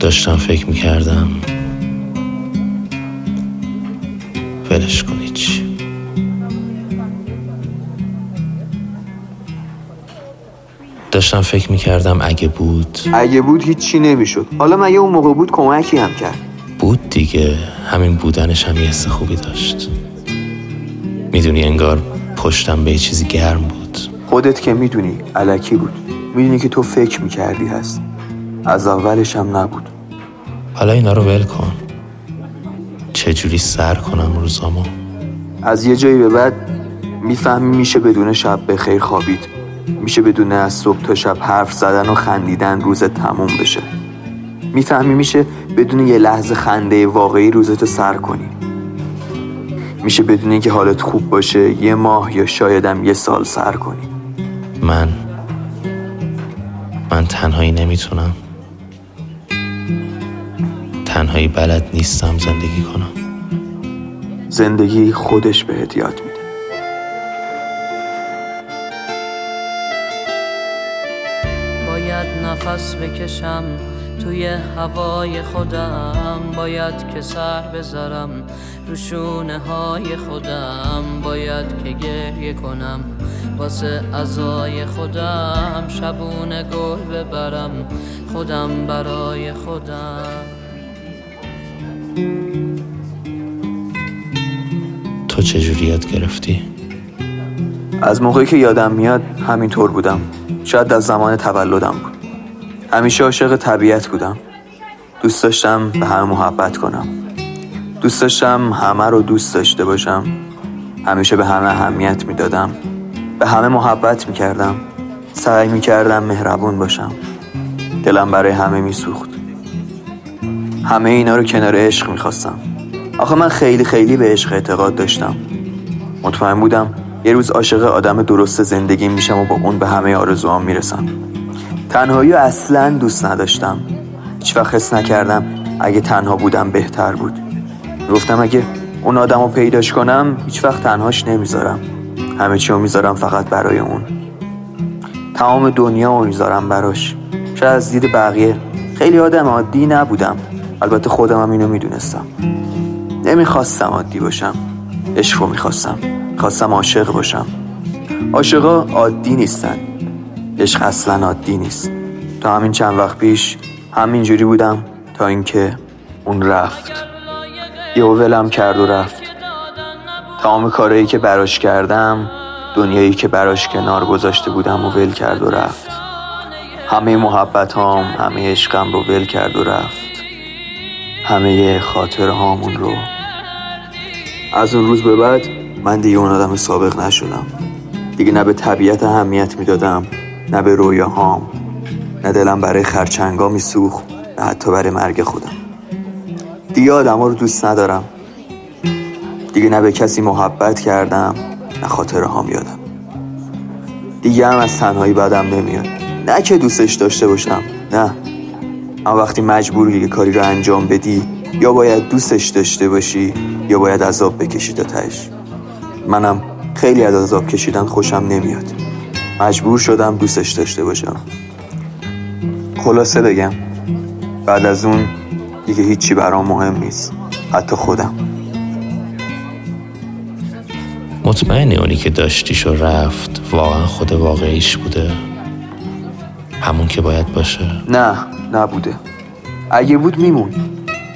داشتم فکر می‌کردم ولش کنی چی داشتم فکر می‌کردم اگه بود اگه بود هیچی نمی‌شد. حالا مگه اون موقع بود کمکی هم کرد؟ بود دیگه. همین بودنش هم یه حس خوبی داشت. می‌دونی انگار پشتم به یه چیزی گرم بود. خودت که می‌دونی علکی بود. می‌دونی که تو فکر می‌کردی هست. از اولش هم نبود. حالا اینا رو ول کن. چجوری سر کنم روزامو؟ از یه جایی به بعد می‌فهمی میشه بدون شب به خیر خوابید. میشه بدون از صبح تا شب حرف زدن و خندیدن روزت تموم بشه. می‌فهمی میشه بدون یه لحظه خنده واقعی روزتو سر کنی. میشه بدون اینکه حالت خوب باشه یه ماه یا شایدم یه سال سر کنی. من من تنهایی نمی‌تونم. تنهایی بلد نیستم زندگی کنم. زندگی خودش بهت یاد میده. باید نفس بکشم توی هوای خودم. باید که سر بذارم رو شونه های خودم. باید که گریه کنم. واسه ازای خودم شبونه گل ببرم خودم برای خودم. تو چجوری یاد گرفتی؟ از موقعی که یادم میاد همینطور بودم. شاید از زمان تولدم بود. همیشه عاشق طبیعت بودم. دوست داشتم به همه محبت کنم. دوست داشتم همه رو دوست داشته باشم. همیشه به همه اهمیت می‌دادم. به همه محبت می‌کردم. سعی می‌کردم مهربون باشم. دلم برای همه میسوخت. همه اینا رو کنار عشق می‌خواستم. آخه من خیلی خیلی به عشق اعتقاد داشتم. مطمئن بودم یه روز عاشق آدم درست زندگی میشم و با اون به همه آرزوام می‌رسم. تنهایی اصلا دوست نداشتم. هیچ حس نکردم اگه تنها بودم بهتر بود. گفتم اگه اون آدم رو پیداش کنم هیچ وقت تنهاش نمی‌ذارم. همه چی می‌ذارم فقط برای اون. تمام دنیا رو می‌ذارم براش. شاید از دید بقیه خیلی آدم عادی نبودم. البته خودم هم اینو می‌دونستم. نمی‌خواستم عادی باشم. عشق رو می‌خواستم. خواستم عاشق باشم. عاشقا عادی نیستن. عشق اصلا عادی نیست. تا همین چند وقت پیش همینجوری بودم تا اینکه اون رفت. یه ولم کرد و رفت. تمام کارایی که براش کردم دنیایی که براش کنار گذاشته بودم و ول کرد و رفت. همه محبت هام همه عشقم رو ول کرد و رفت. همه خاطر هامون رو. از اون روز به بعد من دیگه اون آدم سابق نشدم. دیگه نه به طبیعت اهمیت می‌دادم نه به رویاهام نه دلم برای خرچنگا میسوخت نه حتی برای مرگ خودم. دیگه آدم رو دوست ندارم. دیگه نه به کسی محبت کردم نه خاطره هام یادم. دیگه هم از تنهایی بدم نمیاد. نه که دوستش داشته باشم نه. اما وقتی مجبوری یه کاری رو انجام بدی یا باید دوستش داشته باشی یا باید عذاب بکشی تا تش منم خیلی از عذاب کشیدن خوشم نمیاد. مجبور شدم دوستش داشته باشم. خلاصه بگم بعد از اون دیگه هیچی برام مهم نیست. حتی خودم. مطمئنی اونی که داشتیش و رفت واقعا خود واقعیش بوده؟ همون که باید باشه؟ نه نبوده. اگه بود میمون.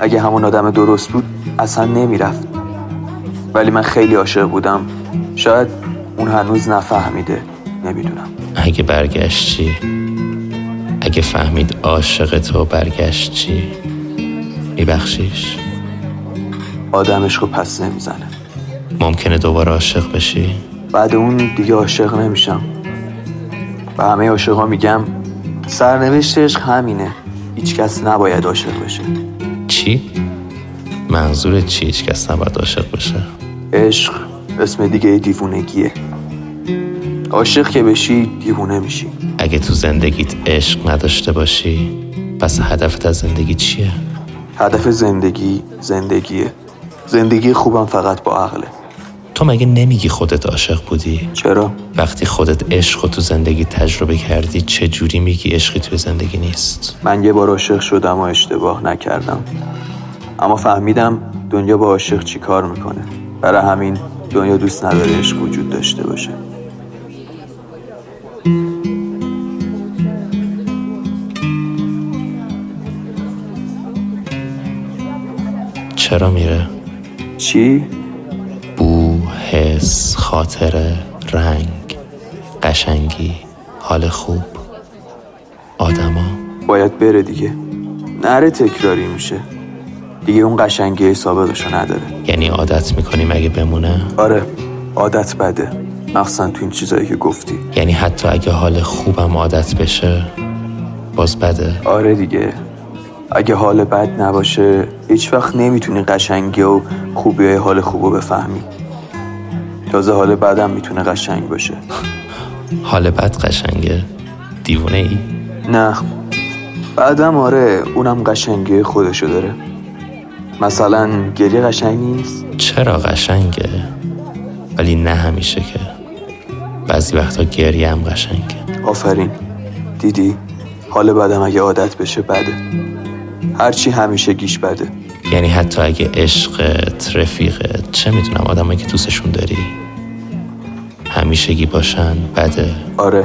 اگه همون آدم درست بود اصلا نمی‌رفت. ولی من خیلی عاشق بودم. شاید اون هنوز نفهمیده. نمی‌دونم. اگه برگشت چی؟ اگه فهمید عاشق تو برگشت چی؟ میبخشیش؟ آدمش رو پس نمی‌زنه. ممکنه دوباره عاشق بشی؟ بعد اون دیگه عاشق نمیشم و همه عاشقا میگم سرنوشت عشق همینه هیچکس نباید عاشق بشه چی؟ منظورت چی هیچ کس نباید عاشق بشه؟ عشق اسم دیگه دیوونگیه عاشق که بشی دیوونه میشی اگه تو زندگیت عشق نداشته باشی پس هدفت از زندگی چیه؟ هدف زندگی زندگیه زندگی خوبم فقط با عقله تو مگه نمیگی خودت عاشق بودی؟ چرا؟ وقتی خودت عشق تو زندگی تجربه کردی چه جوری میگی عشقی توی زندگی نیست؟ من یه بار عاشق شدم و اشتباه نکردم اما فهمیدم دنیا با عاشق چی کار می‌کنه برای همین دنیا دوست نداره عشق وجود داشته باشه چرا میره؟ چی؟ حس، خاطره، رنگ، قشنگی، حال خوب، آدما. باید بره دیگه. نره تکراری میشه. دیگه اون قشنگی سابقشو نداره. یعنی عادت می‌کنیم اگه بمونه؟ آره عادت بده. مخصوصا تو این چیزایی که گفتی. یعنی حتی اگه حال خوبم عادت بشه باز بده. آره دیگه. اگه حال بد نباشه هیچ وقت نمی‌تونی قشنگی و خوبی های حال خوب رو بفهمی. تازه حال بدم می‌تونه قشنگ باشه. حال بد قشنگه دیوونه ای؟ نه. بعدم آره اونم قشنگی خودشو داره. مثلا گریه قشنگ نیست؟ چرا قشنگه ولی نه همیشه که. بعضی وقتا گریه هم قشنگه آفرین. دیدی؟ حال بدم اگه عادت بشه بده. هرچی همیشه گیش بده. یعنی حتی اگه عشقت رفیقت چه می‌دونم آدمایی که دوستشون داری؟ همیشگی باشن بده. آره.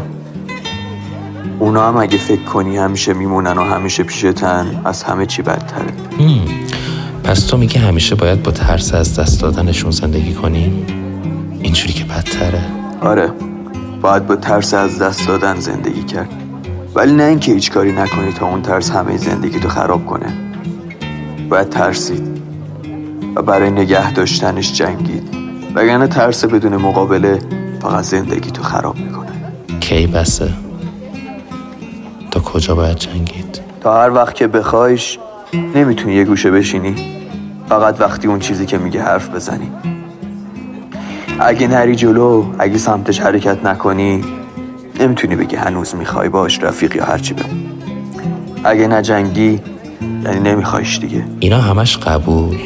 اونا هم اگه فکر کنی همیشه میمونن و همیشه پیشتن از همه چی بدتره. هم. پس تو میگه همیشه باید با ترس از دست دادنشون زندگی کنیم اینجوری که بدتره. آره. باید با ترس از دست دادن زندگی کرد. ولی نه اینکه هیچ کاری نکنی تا اون ترس همه زندگی تو خراب کنه. باید ترسید و برای نگه داشتنش جنگید. وگرنه ترس بدون مقابله فقط زندگی تو خراب می‌کنه. کی بسه؟ تا کجا باید جنگید؟ تا هر وقت که بخوایش نمی‌تونی یه گوشه بشینی. فقط وقتی اون چیزی که میگه حرف بزنی. اگه نری جلو اگه سمتش حرکت نکنی نمی‌تونی بگی هنوز می‌خوای باش رفیق یا هرچی بمون اگه نجنگی یعنی نمیخوایش دیگه. اینا همش قبول.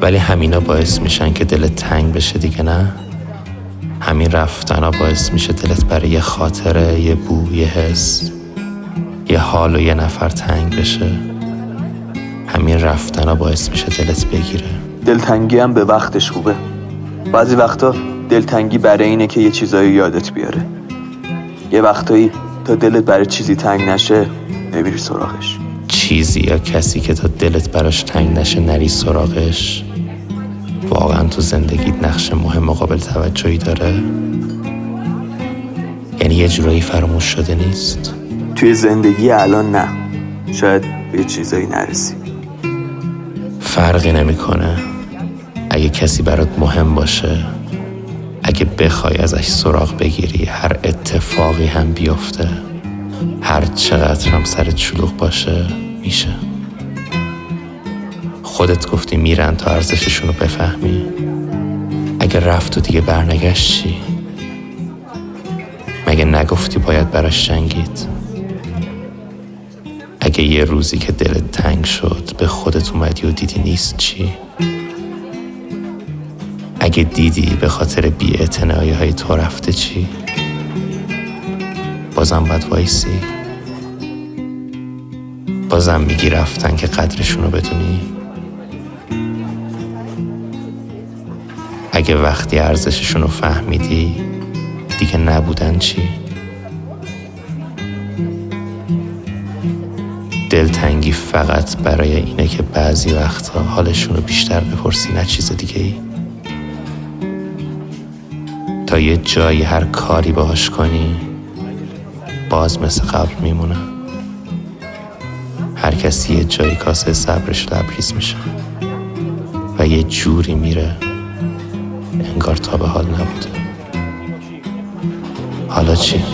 ولی همینا باعث میشن که دلت تنگ بشه دیگه نه؟ همین رفتنا باعث میشه دلت برای یه خاطره یه بو یه حس یه حال و یه نفر تنگ بشه. همین رفتنا باعث میشه دلت بگیره. دلتنگی هم به وقتش خوبه. بعضی وقتا دلتنگی برای اینه که یه چیزایی یادت بیاره. یه وقتایی تا دلت برای چیزی تنگ نشه نمیری سراغش. چیزی یا کسی که تا دلت براش تنگ نشه نری سراغش؟ واقعا تو زندگیت نقش مهم مقابل توجهی داره؟ یعنی یه جورایی فراموش شده نیست؟ توی زندگی الان نه. شاید به چیزایی نرسی فرقی نمی‌کنه. اگه کسی برات مهم باشه اگه بخوای ازش سراغ بگیری هر اتفاقی هم بیفته هر چقدر هم سرت شلوغ باشه میشه خودت گفتی میرن تا ارزششون رو بفهمی اگه رفت و دیگه برنگشت چی؟ مگه نگفتی باید براش جنگید؟ اگه یه روزی که دلت تنگ شد به خودت اومدی و دیدی نیست چی؟ اگه دیدی به خاطر بی های تو رفته چی؟ بازم باید وایسی؟ بازم میگی رفتن که قدرشون رو بدونی؟ اگه وقتی ارزششون رو فهمیدی دیگه نبودن چی؟ دلتنگی فقط برای اینه که بعضی وقتها حالشون رو بیشتر بپرسی نه چیز دیگه ای تا یه جایی هر کاری باهاش کنی باز مثل قبل میمونه هر کسی یه جایی کاسه صبرش لبریز میشه و یه جوری میره انگار تا به حال نبوده حالا چی؟